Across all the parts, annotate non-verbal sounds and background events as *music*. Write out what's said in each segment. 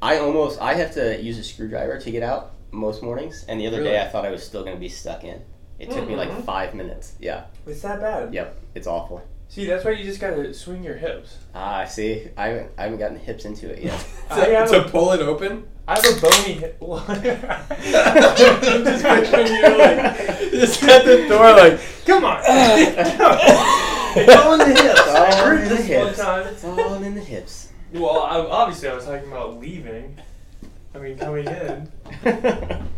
I almost I have to use a screwdriver to get out most mornings, and the other Really? day I thought I was still gonna be stuck in. It took me like Mhm. five minutes. Yeah. It's that bad. Yep. It's awful. See, that's why you just gotta swing your hips. Ah, see, I haven't I haven't gotten the hips into it yet. *laughs* I to a, pull it open. I have a bony hip. *laughs* I'm *laughs* just picturing you like just at the door, like, come on, it's all in the hips. It's I all in the hips. time. It's all in the hips. Well, I, obviously I was talking about leaving. I mean, coming in. *laughs*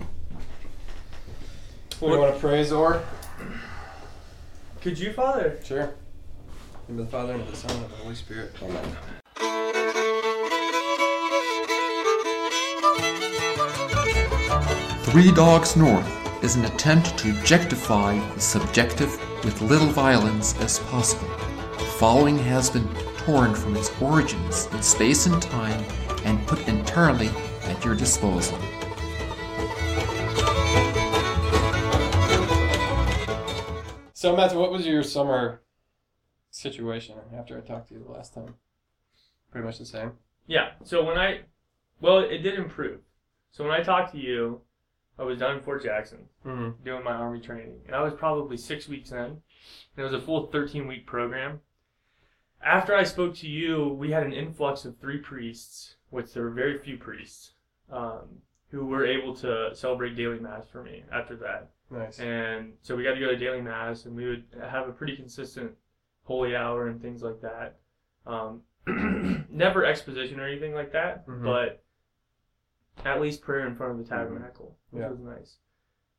What, you want to praise or? Could you, Father? Sure. In the Father and of the Son and of the Holy Spirit. Amen. Three Dogs North is an attempt to objectify the subjective with little violence as possible. The following has been torn from its origins in space and time and put entirely at your disposal. So, Matthew, what was your summer situation after I talked to you the last time? Pretty much the same. Yeah. So when I, well, it did improve. So when I talked to you, I was down in Fort Jackson Mm-hmm. doing my army training, and I was probably six weeks in. And it was a full 13 week program. After I spoke to you, we had an influx of three priests, which there were very few priests, um, who were able to celebrate daily mass for me after that. Nice. And so we got to go to daily mass, and we would have a pretty consistent holy hour and things like that. Um, *clears throat* never exposition or anything like that, Mhm. but at least prayer in front of the tabernacle, which Yeah. was nice.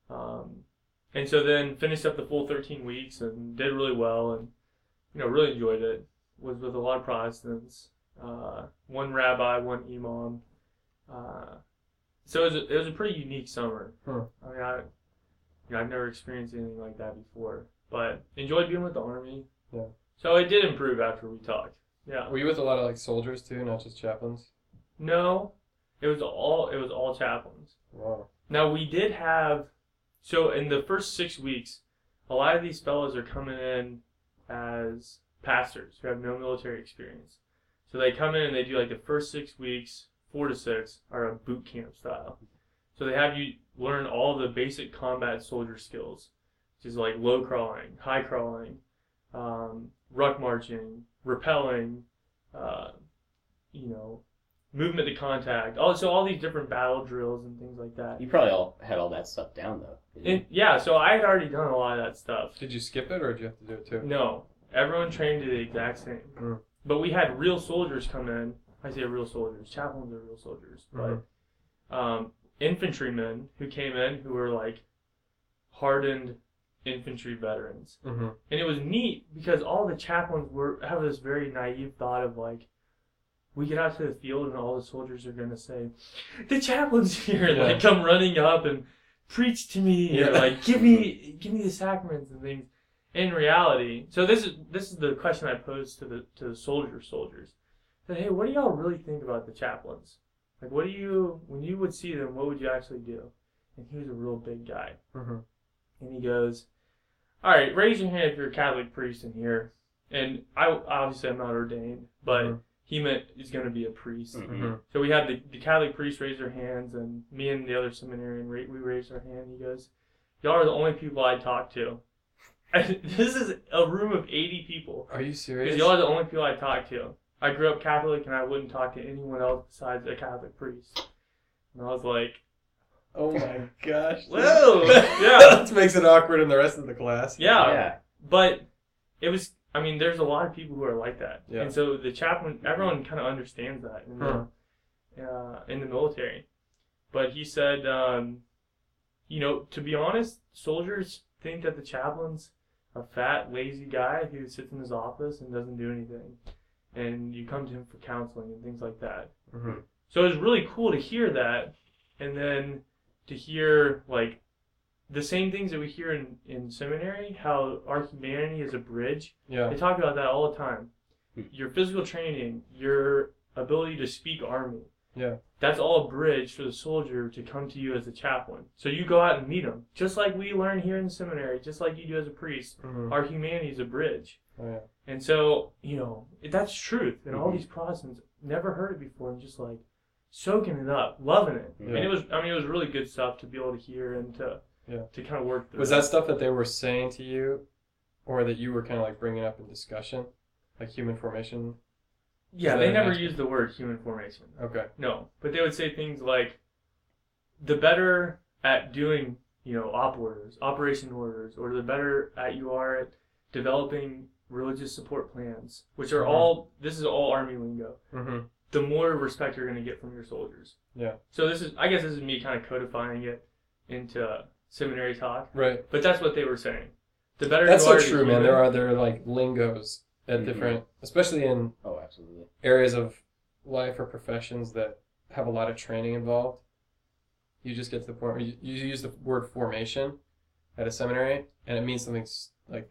Um, and so then finished up the full 13 weeks and did really well, and you know really enjoyed it. Was with a lot of Protestants, uh, one rabbi, one imam. Uh, so it was, a, it was a pretty unique summer. Huh. I mean, I, you know, I've never experienced anything like that before, but enjoyed being with the army. Yeah. So it did improve after we talked. Yeah. Were you with a lot of like soldiers too, not just chaplains? No, it was all it was all chaplains. Wow. Now we did have, so in the first six weeks, a lot of these fellows are coming in as pastors who have no military experience. So they come in and they do like the first six weeks, four to six, are a boot camp style. So they have you learn all the basic combat soldier skills, which is like low crawling, high crawling, um, ruck marching, rappelling, uh, you know, movement to contact. Oh, so all these different battle drills and things like that. You probably all had all that stuff down though. And yeah, so I had already done a lot of that stuff. Did you skip it or did you have to do it too? No, everyone trained to the exact same. Mm. But we had real soldiers come in. I say real soldiers. Chaplains are real soldiers, but um, infantrymen who came in who were like hardened infantry veterans. Mm-hmm. And it was neat because all the chaplains were have this very naive thought of like, we get out to the field and all the soldiers are gonna say, "The chaplain's *laughs* here!" Yeah. like come running up and preach to me, Yeah. or like give me give me the sacraments and things. In reality, so this is this is the question I posed to the to the soldier soldiers. I said, hey, what do y'all really think about the chaplains? Like, what do you when you would see them? What would you actually do? And he was a real big guy. Mm-hmm. And he goes, All right, raise your hand if you're a Catholic priest in here. And I obviously I'm not ordained, but Mhm. he meant he's going to be a priest. Mhm. Mm-hmm. So we had the, the Catholic priests raise their hands, and me and the other seminarian, we raised our hand. He goes, Y'all are the only people I talk to. And *laughs* this is a room of 80 people. Are you Because serious? y'all are the only people I talk to. I grew up Catholic, and I wouldn't talk to anyone else besides a Catholic priest. And I was like, Oh my gosh. *laughs* Whoa! Yeah. *laughs* This makes it awkward in the rest of the class. Yeah. yeah. But it was. I mean, there's a lot of people who are like that, Yeah. and so the chaplain, everyone kind of understands that in Huh. the uh, in the military. But he said, um, you know, to be honest, soldiers think that the chaplain's a fat, lazy guy who sits in his office and doesn't do anything, and you come to him for counseling and things like that. Mm-hmm. So it was really cool to hear that, and then to hear like the same things that we hear in, in seminary, how our humanity is a bridge. Yeah. They talk about that all the time. Hmm. Your physical training, your ability to speak army. Yeah. That's all a bridge for the soldier to come to you as a chaplain. So you go out and meet them, just like we learn here in the seminary, just like you do as a priest. Mm-hmm. Our humanity is a bridge. Oh yeah. And so, you know, that's truth. And all Mhm. these Protestants never heard it before and just like, soaking it up, loving it. Yeah. And it was, I mean, it was really good stuff to be able to hear and to, Yeah. to kind of work through. Was that stuff that they were saying to you, or that you were kind of like bringing up in discussion, like human formation? Yeah, they never an used the word human formation. Okay. No, but they would say things like, the better at doing, you know, op orders, operation orders, or the better at you are at developing religious support plans, which are Mhm. all, this is all Army lingo. Mm-hmm. the more respect you're going to get from your soldiers. Yeah. So this is, I guess, this is me kind of codifying it into seminary talk, Right. but that's what they were saying. The better That's you so are true, man. There are there are like lingos at Mhm. different, especially in Oh, absolutely. areas of life or professions that have a lot of training involved. You just get to the point where you, you use the word formation at a seminary, and it means something like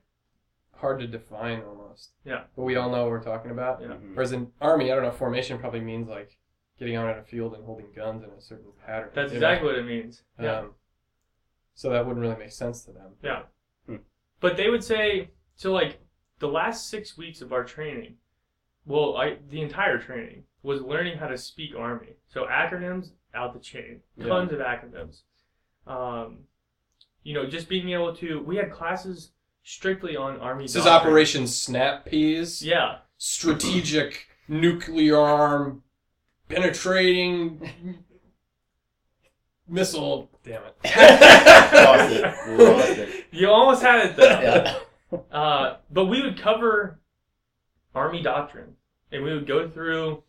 hard to define almost. Yeah. But we all know what we're talking about. Yeah. Mhm. Whereas in army, I don't know, formation probably means like getting out in a field and holding guns in a certain pattern. That's you know? exactly what it means. Yeah. Um, so that wouldn't really make sense to them. Yeah. Hmm. But they would say so like the last six weeks of our training, well, I the entire training was learning how to speak army. So acronyms out the chain, Yeah. tons of acronyms. Um, you know, just being able to. We had classes strictly on army. This is. Operation Snap Peas. Yeah, Strategic nuclear arm penetrating missile. Damn it. Lost it. *laughs* Lost it. you almost had it though. Yeah. Uh, but we would cover Army doctrine, and we would go through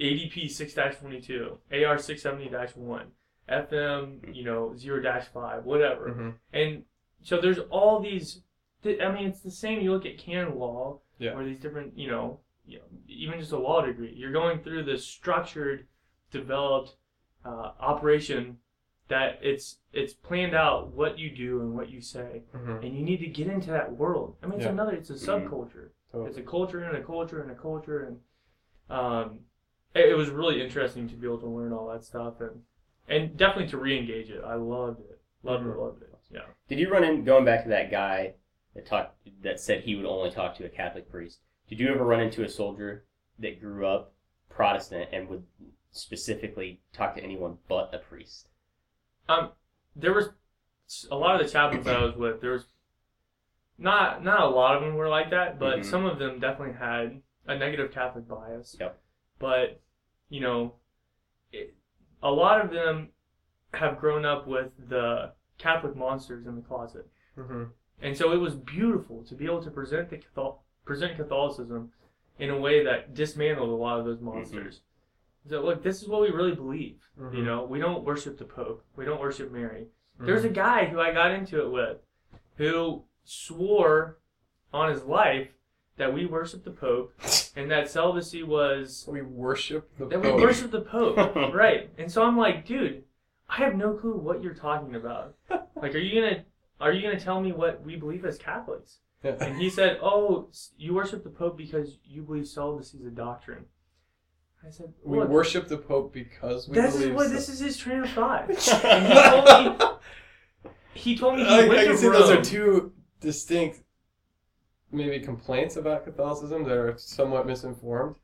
ADP 6-22, AR 670-1, FM, you know, 0-5, whatever. hmm And so there's all these. th- I mean, it's the same. You look at canon law, Yeah. or these different, you know, you know, even just a law degree. You're going through this structured, developed uh, operation that it's it's planned out what you do and what you say hmm and you need to get into that world. I mean, it's Yeah. another, it's a Mhm. subculture. Totally. It's a culture and a culture and a culture, and um, it, it was really interesting to be able to learn all that stuff and and definitely to re-engage it. I loved it, loved Mhm. it, loved it. Yeah. Did you run in going back to that guy that talked that said he would only talk to a Catholic priest? Did you ever run into a soldier that grew up Protestant and would specifically talk to anyone but a priest? Um, there was a lot of the chaplains I was with. There was not not a lot of them were like that, but Mhm. some of them definitely had a negative Catholic bias. Yep. But you know, it, a lot of them have grown up with the Catholic monsters in the closet, hmm and so it was beautiful to be able to present the Cathol- present Catholicism in a way that dismantled a lot of those monsters. So look, this is what we really believe. Mhm. You know, we don't worship the Pope. We don't worship Mary. There's a guy who I got into it with who swore on his life that we worship the Pope *laughs* and that celibacy was we worship the that we Pope. worship the Pope. *laughs* right. And so I'm like, dude, I have no clue what you're talking about. *laughs* Like are you gonna are you gonna tell me what we believe as Catholics? Yeah. And he said, Oh, you worship the Pope because you believe celibacy is a doctrine. I said, We "Look, worship the Pope because we this is believe what so. this is his train of thought. And *laughs* he told me he told me he I, went I to can see Rome. those are two distinct, maybe complaints about Catholicism that are somewhat misinformed,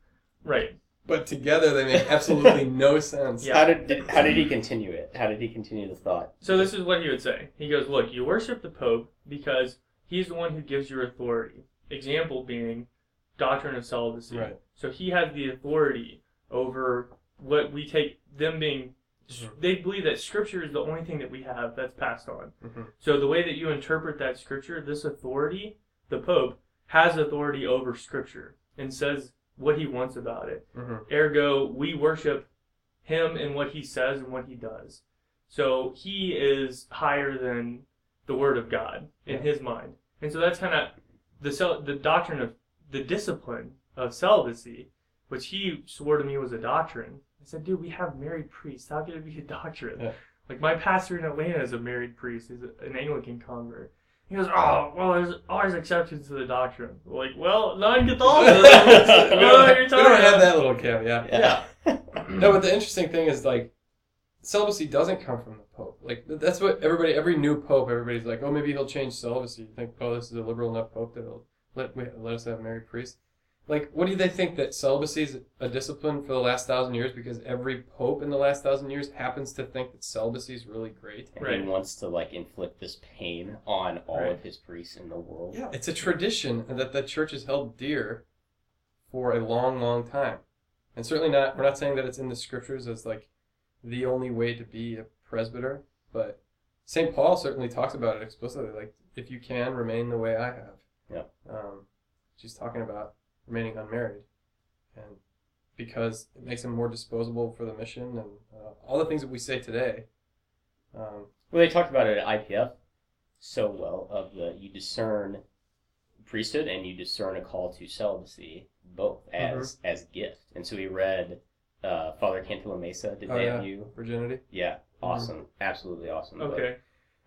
Right. but together they make absolutely *laughs* no sense. Yeah. How did, did how did he continue it? How did he continue the thought? So this is what he would say. He goes, "Look, you worship the Pope because he's the one who gives you authority. Example being doctrine of celibacy. Right. So he has the authority over what we take them being. Mhm. They believe that Scripture is the only thing that we have that's passed on. Mhm. So the way that you interpret that Scripture, this authority, the Pope has authority over Scripture and says what he wants about it. Mhm. Ergo, we worship him and what he says and what he does. So he is higher than the word of God in Yeah. his mind. And so that's kind of the the doctrine of the discipline of celibacy, which he swore to me was a doctrine. I said, dude, we have married priests. How could it be a doctrine? Yeah. Like my pastor in Atlanta is a married priest. He's an Anglican convert. He goes, oh, well, there's always exceptions to the doctrine. Like, well, non-Catholicism. I *laughs* don't know what you're we don't have that little caveat. Yeah. *laughs* No, but the interesting thing is like celibacy doesn't come from the Pope. Like that's what everybody, every new Pope, everybody's like, oh, maybe he'll change celibacy. You think, oh, this is a liberal enough Pope that'll let let us have married priests. Like, what do they think that celibacy is a discipline for the last thousand years because every pope in the last thousand years happens to think that celibacy is really great? And Right. he wants to like inflict this pain on all Right. of his priests in the world. Yeah, it's a tradition that the church has held dear for a long, long time, and certainly not. We're not saying that it's in the scriptures as like the only way to be a presbyter, but Saint Paul certainly talks about it explicitly. Like, if you can remain the way I have. Yeah. Um, she's talking about remaining unmarried, and because it makes them more disposable for the mission and uh, all the things that we say today. Um, Well, they talked about it at IPF so well of the you discern priesthood and you discern a call to celibacy both as Mm-hmm. as gift. And so we read uh, Father Cantalamessa. Did Oh, they yeah. have you? virginity. Yeah, awesome, absolutely awesome. Okay.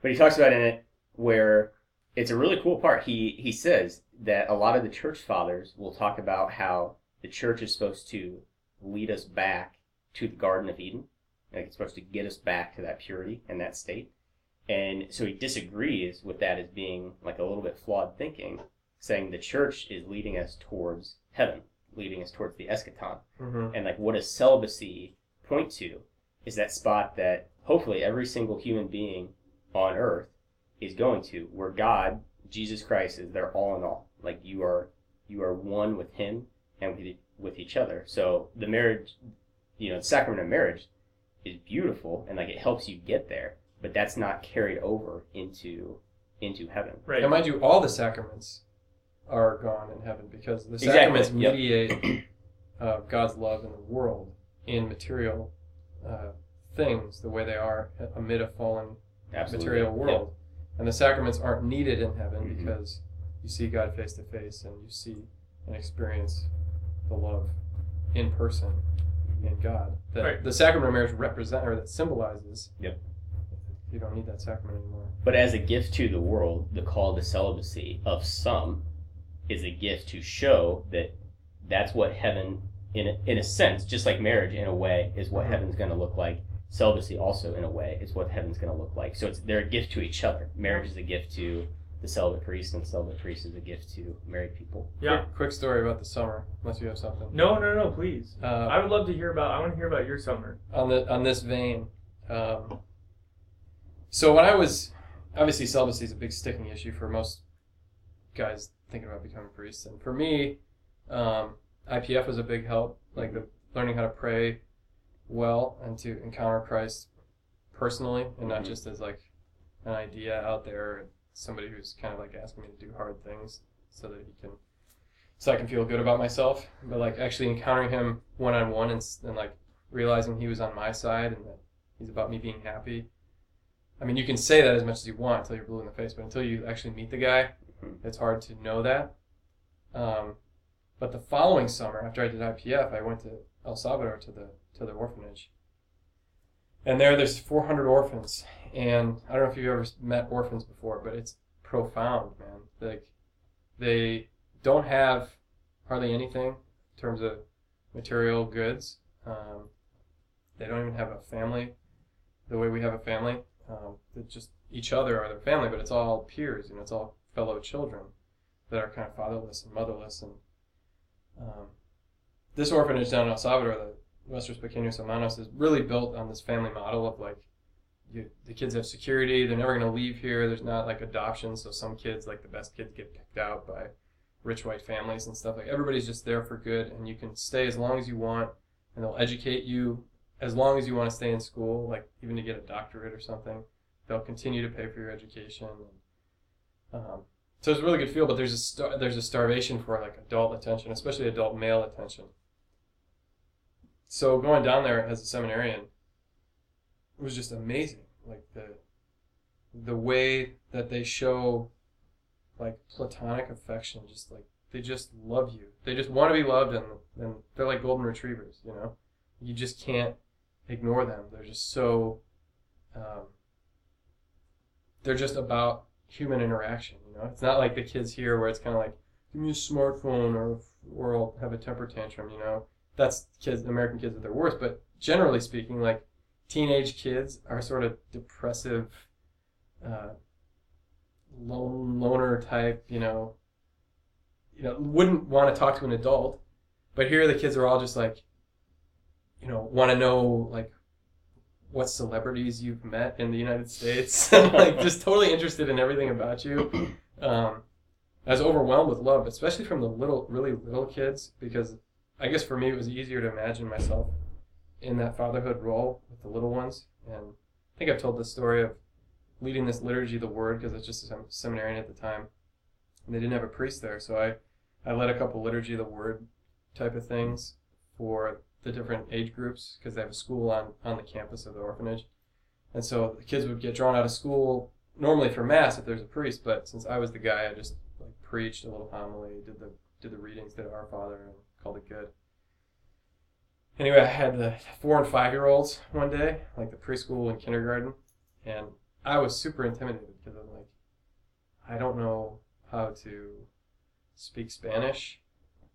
But he talks about in it where it's a really cool part. He he says that a lot of the church fathers will talk about how the church is supposed to lead us back to the Garden of Eden. Like it's supposed to get us back to that purity and that state. And so he disagrees with that as being like a little bit flawed thinking, saying the church is leading us towards heaven, leading us towards the eschaton. Mm-hmm. And like, what does celibacy point to? Is that spot that hopefully every single human being on earth is going to, where God, Jesus Christ, is their all in all. Like you are, you are one with Him and with, e- with each other. So the marriage, you know, the sacrament of marriage is beautiful and like it helps you get there, but that's not carried over into into heaven. Right. And mind you, all the sacraments are gone in heaven because the Exactly, sacraments yep. mediate uh, God's love in the world in material uh, things the way they are amid a fallen Absolutely. material Yep. And the sacraments aren't needed in heaven Mhm. because you see God face to face and you see and experience the love in person in God. That Right. the sacrament of marriage represent or that symbolizes. Yep. You don't need that sacrament anymore. But as a gift to the world, the call to celibacy of some is a gift to show that that's what heaven, in a, in a sense, just like marriage in a way, is what Mhm. heaven's going to look like. Celibacy also, in a way, is what heaven's going to look like. So it's they're a gift to each other. Marriage is a gift to the celibate priest, and celibate priest is a gift to married people. Yeah. Quick, quick story about the summer, unless you have something. No, no, no, please. Uh, I would love to hear about. I want to hear about your summer. on the on this vein. Um, so when I was obviously celibacy is a big sticking issue for most guys thinking about becoming priests, and for me, um, IPF was a big help. Like the learning how to pray well and to encounter Christ personally, and not Mhm. just as like an idea out there, somebody who's kind of like asking me to do hard things so that he can so I can feel good about myself. But like actually encountering him one on one and like realizing he was on my side and that he's about me being happy. I mean, you can say that as much as you want until you're blue in the face, but until you actually meet the guy, Mhm. it's hard to know that. Um, but the following summer, after I did IPF, I went to El Salvador to the to the orphanage, and there, there's 400 orphans, and I don't know if you've ever met orphans before, but it's profound, man. Like they don't have hardly anything in terms of material goods. Um, they don't even have a family the way we have a family. Um, just each other are their family, but it's all peers, you know, it's all fellow children that are kind of fatherless and motherless. And um, this orphanage down in El Salvador, the Nuestros Pequeños Hermanos, is really built on this family model of like you, the kids have security, they're never going to leave here. There's not like adoption, so some kids, like the best kids, get picked out by rich white families and stuff. Like everybody's just there for good, and you can stay as long as you want, and they'll educate you as long as you want to stay in school, like even to get a doctorate or something. They'll continue to pay for your education. And, um, so it's a really good feel, but there's a star- there's a starvation for like adult attention, especially adult male attention. So going down there as a seminarian it was just amazing. Like the the way that they show like platonic affection, just like they just love you. They just want to be loved, and and they're like golden retrievers. You know, you just can't ignore them. They're just so. Um, they're just about human interaction. You know, it's not like the kids here where it's kind of like give me a smartphone or or I'll have a temper tantrum. You know, that's kids, American kids at their worst. But generally speaking, like teenage kids are sort of depressive, uh, lone loner type. You know, you know, wouldn't want to talk to an adult. But here the kids are all just like, you know, want to know like what celebrities you've met in the United States, *laughs* like just totally interested in everything about you. Um, I was overwhelmed with love, especially from the little, really little kids, because I guess for me it was easier to imagine myself in that fatherhood role with the little ones. And I think I've told the story of leading this liturgy the word because it's just a seminarian at the time, and they didn't have a priest there, so I I led a couple liturgy the word type of things for the different age groups because they have a school on on the campus of the orphanage, and so the kids would get drawn out of school normally for mass if there's a priest, but since I was the guy, I just like preached a little homily, did the did the readings, did Our Father, and called it good. Anyway, I had the four and five year olds one day, like the preschool and kindergarten, and I was super intimidated because I'm like, I don't know how to speak Spanish,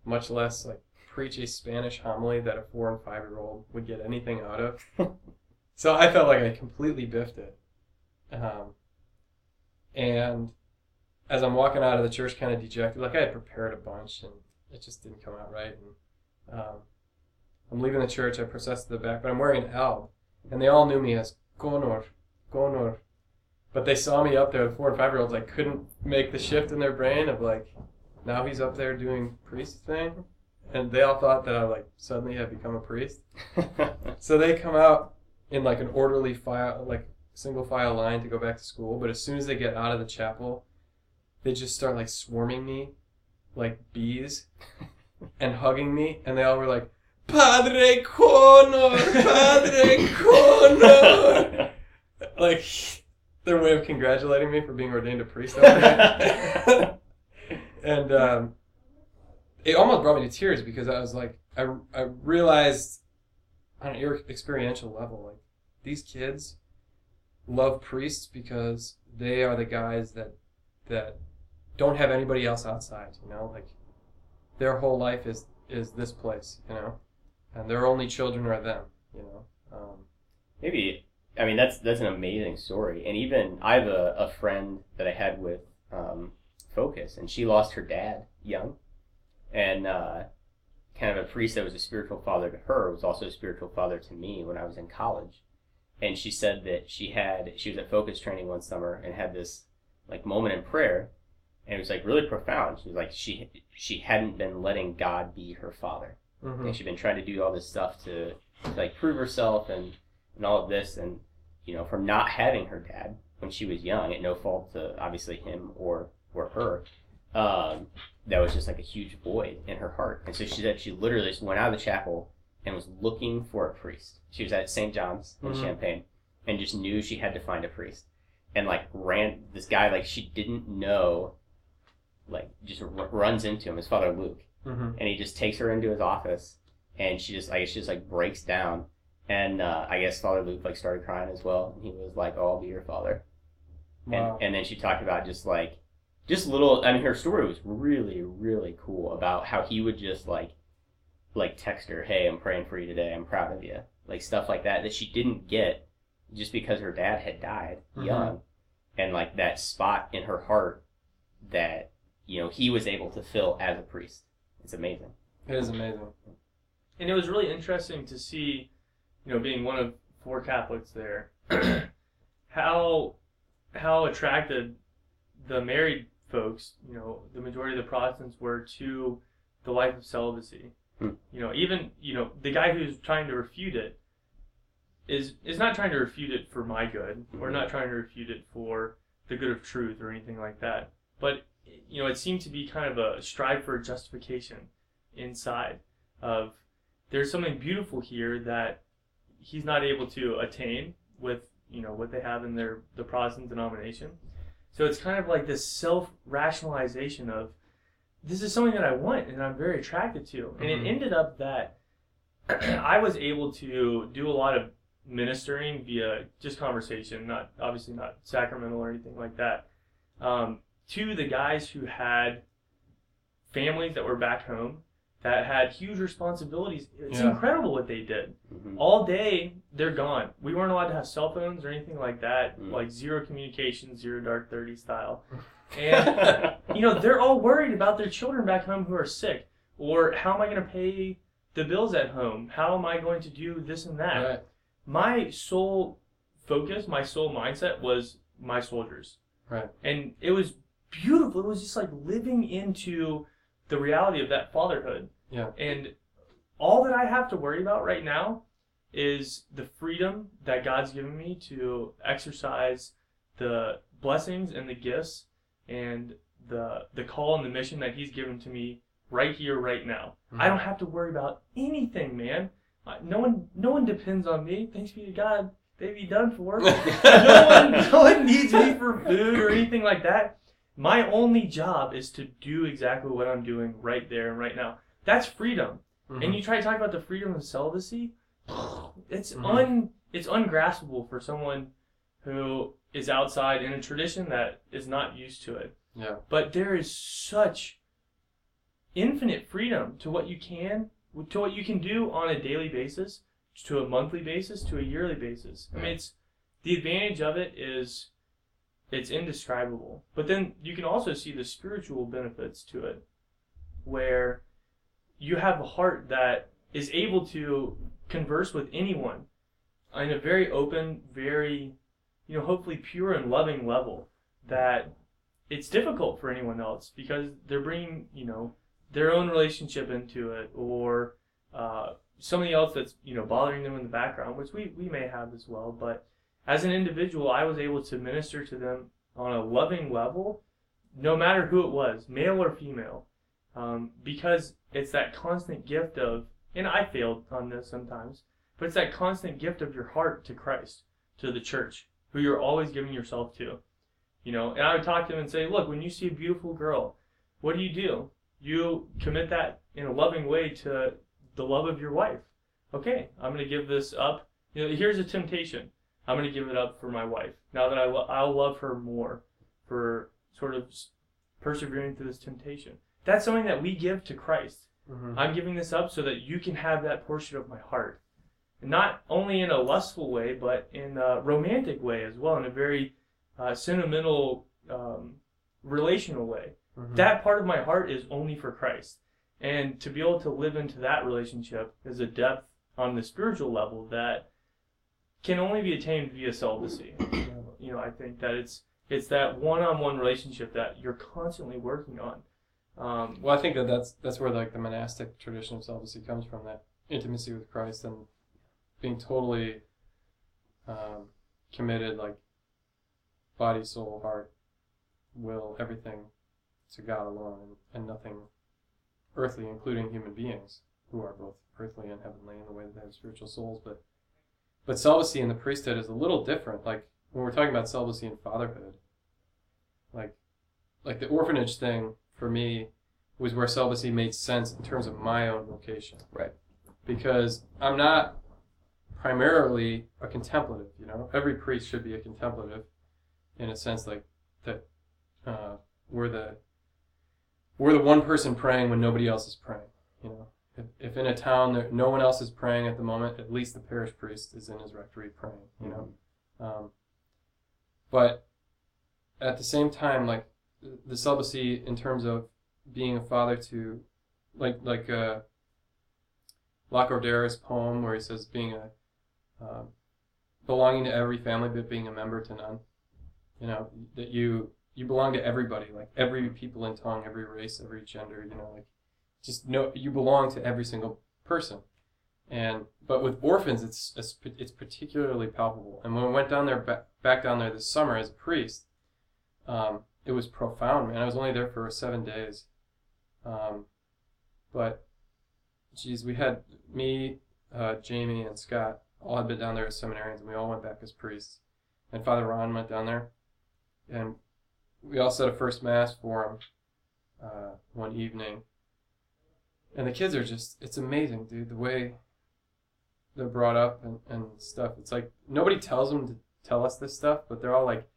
much less like preach a Spanish homily that a four and five year old would get anything out of. *laughs* so I felt like I completely biffed it. Um, and as I'm walking out of the church, kind of dejected, like I had prepared a bunch and it just didn't come out right. And um, I'm leaving the church. I process to the back, but I'm wearing an alb, and they all knew me as Gonor, Gonor. But they saw me up there, the four and five year olds. I couldn't make the shift in their brain of like, now he's up there doing priest thing, and they all thought that I like suddenly had become a priest. *laughs* so they come out in like an orderly file, like single file line to go back to school. But as soon as they get out of the chapel, they just start like swarming me, like bees, and hugging me, and they all were like, "Padre Conor, Padre Conor," *laughs* like their way of congratulating me for being ordained a priest. *laughs* and um, it almost brought me to tears because I was like, I, I realized on an experiential level, like these kids love priests because they are the guys that that don't have anybody else outside. You know, like their whole life is is this place. You know, and their only children are them. You know. Um, Maybe I mean that's that's an amazing story, and even I have a, a friend that I had with um, Focus, and she lost her dad young, and uh, kind of a priest that was a spiritual father to her was also a spiritual father to me when I was in college, and she said that she had she was at Focus training one summer and had this like moment in prayer, and it was like really profound. She was like she she hadn't been letting God be her father, mhm. and she'd been trying to do all this stuff to, to like prove herself and and all of this and you know from not having her dad when she was young at no fault to obviously him or or her um, that was just like a huge void in her heart and so she said she literally just went out of the chapel and was looking for a priest she was at st john's in Mhm. champaign and just knew she had to find a priest and like ran this guy like she didn't know like just r- runs into him. His father luke. Mhm. and he just takes her into his office and she just I guess she just like breaks down. And uh, I guess Father Luke like started crying as well. And he was like oh I'll be your father. Wow. and and then she talked about just like just little I mean her story was really really cool about how he would just like like text her hey I'm praying for you today. I'm proud of you. Like stuff like that that she didn't get just because her dad had died Mhm. young. And like that spot in her heart that you know he was able to fill as a priest it's amazing It is amazing. and it was really interesting to see, you know, being one of four Catholics there, *clears throat* how how attracted the married folks, you know, the majority of the Protestants were to the life of celibacy. Hmm. You know, even you know the guy who's trying to refute it is is not trying to refute it for my good. We're Mhm. not trying to refute it for the good of truth or anything like that. But you know, it seemed to be kind of a strive for justification inside of there's something beautiful here that he's not able to attain with you know what they have in their the Protestant denomination. So it's kind of like this self rationalization of this is something that I want and I'm very attracted to. And Mhm. it ended up that *clears throat* I was able to do a lot of ministering via just conversation, not obviously not sacramental or anything like that, um, to the guys who had families that were back home that had huge responsibilities. It's Yeah. incredible what they did. Mhm. All day, they're gone. We weren't allowed to have cell phones or anything like that. Mm. Like zero communication, zero dark thirty style. *laughs* And you know, they're all worried about their children back home who are sick, or how am I going to pay the bills at home? How am I going to do this and that? Right. My sole focus, my sole mindset was my soldiers. Right. And it was beautiful. It was just like living into the reality of that fatherhood. Yeah. And all that I have to worry about right now is the freedom that God's given me to exercise the blessings and the gifts and the the call and the mission that he's given to me right here right now. Mm-hmm. I don't have to worry about anything, man. No one no one depends on me. Thanks be to God. They be done for. *laughs* no one no one needs me for food or anything like that. My only job is to do exactly what I'm doing right there and right now. That's freedom. Mhm. And you try to talk about the freedom of celibacy, *sighs* it's Mhm. un it's ungraspable for someone who is outside in a tradition that is not used to it. Yeah. But there is such infinite freedom to what you can to what you can do on a daily basis, to a monthly basis, to a yearly basis. I mean, it's the advantage of it is it's indescribable. But then you can also see the spiritual benefits to it, where you have a heart that is able to converse with anyone in a very open, very, you know, hopefully pure and loving level that it's difficult for anyone else because they're bringing, you know, their own relationship into it or uh, something else that's, you know, bothering them in the background, which we, we may have as well. But as an individual, I was able to minister to them on a loving level, no matter who it was, male or female, um, because it's that constant gift of, and I failed on this sometimes, but it's that constant gift of your heart to Christ, to the church, who you're always giving yourself to. You know, and I would talk to them and say, look, when you see a beautiful girl, what do you do? You commit that in a loving way to the love of your wife. Okay, I'm going to give this up. You know, here's a temptation. I'm going to give it up for my wife. Now that I lo- I'll love her more for sort of persevering through this temptation. That's something that we give to Christ. Mhm. I'm giving this up so that you can have that portion of my heart. Not only in a lustful way, but in a romantic way as well, in a very uh, sentimental, um, relational way. Mhm. That part of my heart is only for Christ. And to be able to live into that relationship is a depth on the spiritual level that can only be attained via celibacy. *coughs* You know, I think that it's it's that one-on-one relationship that you're constantly working on. Um, Well, I think that that's that's where like the monastic tradition of celibacy comes from. That intimacy with Christ and being totally um, committed, like body, soul, heart, will, everything to God alone, and, and nothing earthly, including human beings who are both earthly and heavenly in the way that they have spiritual souls. But but celibacy in the priesthood is a little different. Like when we're talking about celibacy and fatherhood, like like the orphanage thing for me was where celibacy made sense in terms of my own vocation. Right. Because I'm not primarily a contemplative, you know. Every priest should be a contemplative in a sense like that uh, we're the we're the one person praying when nobody else is praying, you know. If, if in a town there, no one else is praying at the moment, at least the parish priest is in his rectory praying, you know. Um, but at the same time, like the- celibacy in terms of being a father to, like like uh, Lacordaire's poem where he says being a uh, belonging to every family but being a member to none. You know that you you belong to everybody, like every people in tongue, every race, every gender. You know, like just no, you belong to every single person. And but with orphans, it's it's, it's particularly palpable. And when I went down there back, back down there this summer as a priest, um, it was profound, man. I was only there for seven days, um, but geez, we had me, uh, Jamie, and Scott all had been down there as seminarians, and we all went back as priests. And Father Ron went down there, and we all said a first mass for him uh, one evening. And the kids are just—it's amazing, dude. The way they're brought up and, and stuff. It's like nobody tells them to tell us this stuff, but they're all like,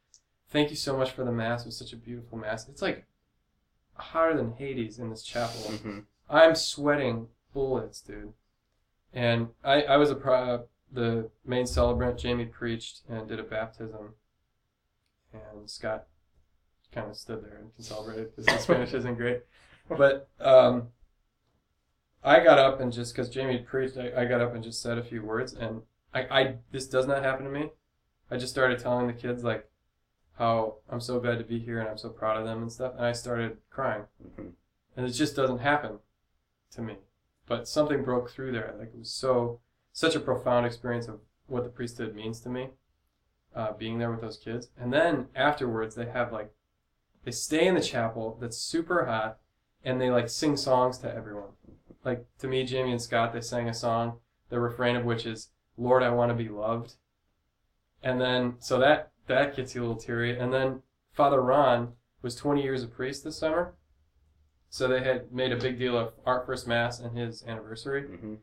"Thank you so much for the mass. It was such a beautiful mass." It's like hotter than Hades in this chapel. hmm I'm sweating bullets, dude. And I, I was a pro, the main celebrant. Jamie preached and did a baptism, and Scott kind of stood there and celebrated because his *laughs* Spanish isn't great. But um, I got up and just because Jamie preached, I, I got up and just said a few words, and I, I this does not happen to me. I just started telling the kids like how I'm so glad to be here and I'm so proud of them and stuff, and I started crying, Mhm. and it just doesn't happen to me. But something broke through there. Like it was so such a profound experience of what the priesthood means to me, uh, being there with those kids, and then afterwards they have like they stay in the chapel that's super hot, and they like sing songs to everyone. Like to me, Jamie and Scott, they sang a song, the refrain of which is "Lord, I want to be loved," and then so that that gets you a little teary. And then Father Ron was 20 years a priest this summer, so they had made a big deal of our first mass and his anniversary Mhm.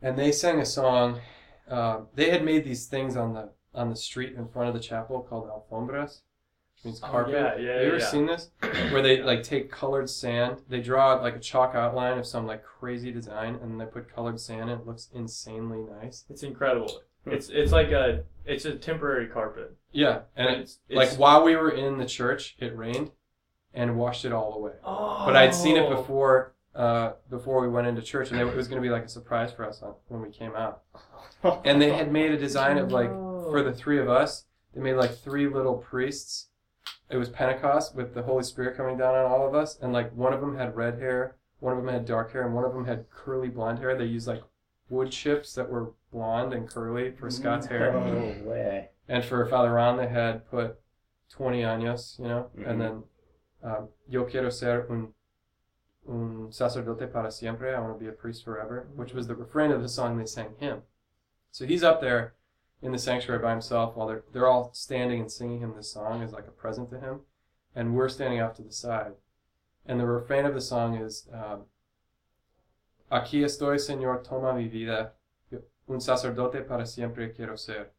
and they sang a song. Uh, they had made these things on the on the street in front of the chapel called alfombras, means Oh, carpet. yeah, yeah, Have you ever yeah. seen this? *clears throat* Where they like take colored sand, they draw like a chalk outline of some like crazy design, and they put colored sand, and it looks insanely nice. It's incredible. It's it's like a it's a temporary carpet. Yeah, and it, it's, it's like while we were in the church, it rained, and washed it all away. oh. But I'd seen it before. Uh, before we went into church, and it was going to be like a surprise for us on, when we came out. And they had made a design of like for *laughs* the three of us, they made like three little priests. It was Pentecost with the Holy Spirit coming down on all of us, and like one of them had red hair, one of them had dark hair, and one of them had curly blonde hair. They used like wood chips that were blonde and curly for Scott's hair, No way. and for Father Ron they had put twenty años, you know, Mhm. and then um, Yo quiero ser un un sacerdote para siempre. I want to be a priest forever, which was the refrain of the song they sang him. So he's up there in the sanctuary by himself while they're they're all standing and singing him this song as like a present to him, and we're standing off to the side, and the refrain of the song is. Um, Aquí estoy, Señor, toma mi vida. Un sacerdote para siempre quiero ser.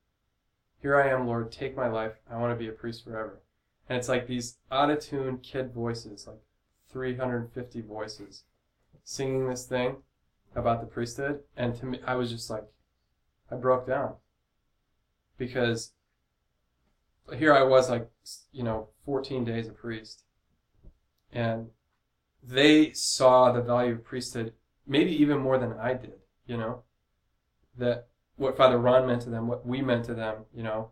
Here I am, Lord, take my life. I want to be a priest forever. And it's like these out of tune kid voices, like 350 voices, singing this thing about the priesthood. And to me, I was just like, I broke down. Because here I was, like, you know, 14 days a priest. And they saw the value of priesthood maybe even more than I did, you know? That what Father Ron meant to them, what we meant to them, you know?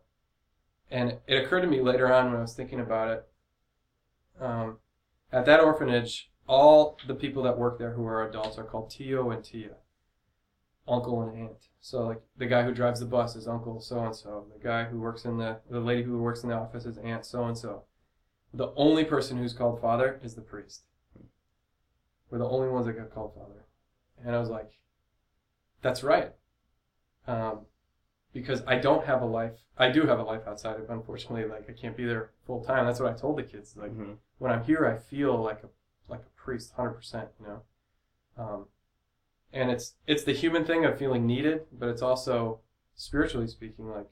And it occurred to me later on when I was thinking about it. Um, at that orphanage, all the people that work there who are adults are called Tio and Tia, uncle and aunt. So like the guy who drives the bus is uncle so and so. The guy who works in the the lady who works in the office is aunt so and so. The only person who's called father is the priest. We're the only ones that get called father. And I was like, that's right. Um, because I don't have a life. I do have a life outside of, unfortunately, like I can't be there full time. That's what I told the kids. Like Mhm. when I'm here, I feel like a like a priest, hundred percent. You know, um, and it's it's the human thing of feeling needed, but it's also spiritually speaking, like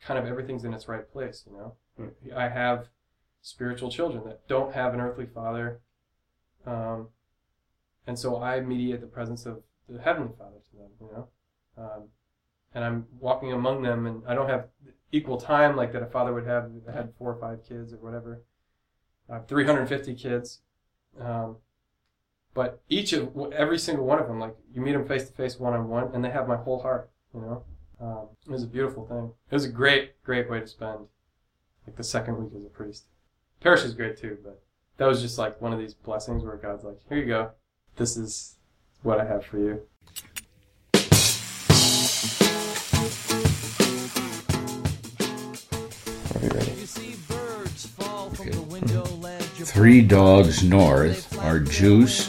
kind of everything's in its right place. You know, I have spiritual children that don't have an earthly father, um, and so I mediate the presence of the heavenly Father to them. You know. Um, and I'm walking among them, and I don't have equal time like that a father would have if they had four or five kids or whatever. I have 350 kids, um, but each of every single one of them, like you meet them face to face, one on one, and they have my whole heart. You know, um, it was a beautiful thing. It was a great, great way to spend like the second week as a priest. Parish is great too, but that was just like one of these blessings where God's like, here you go, this is what I have for you. Are we ready? Three Dogs North are Juice,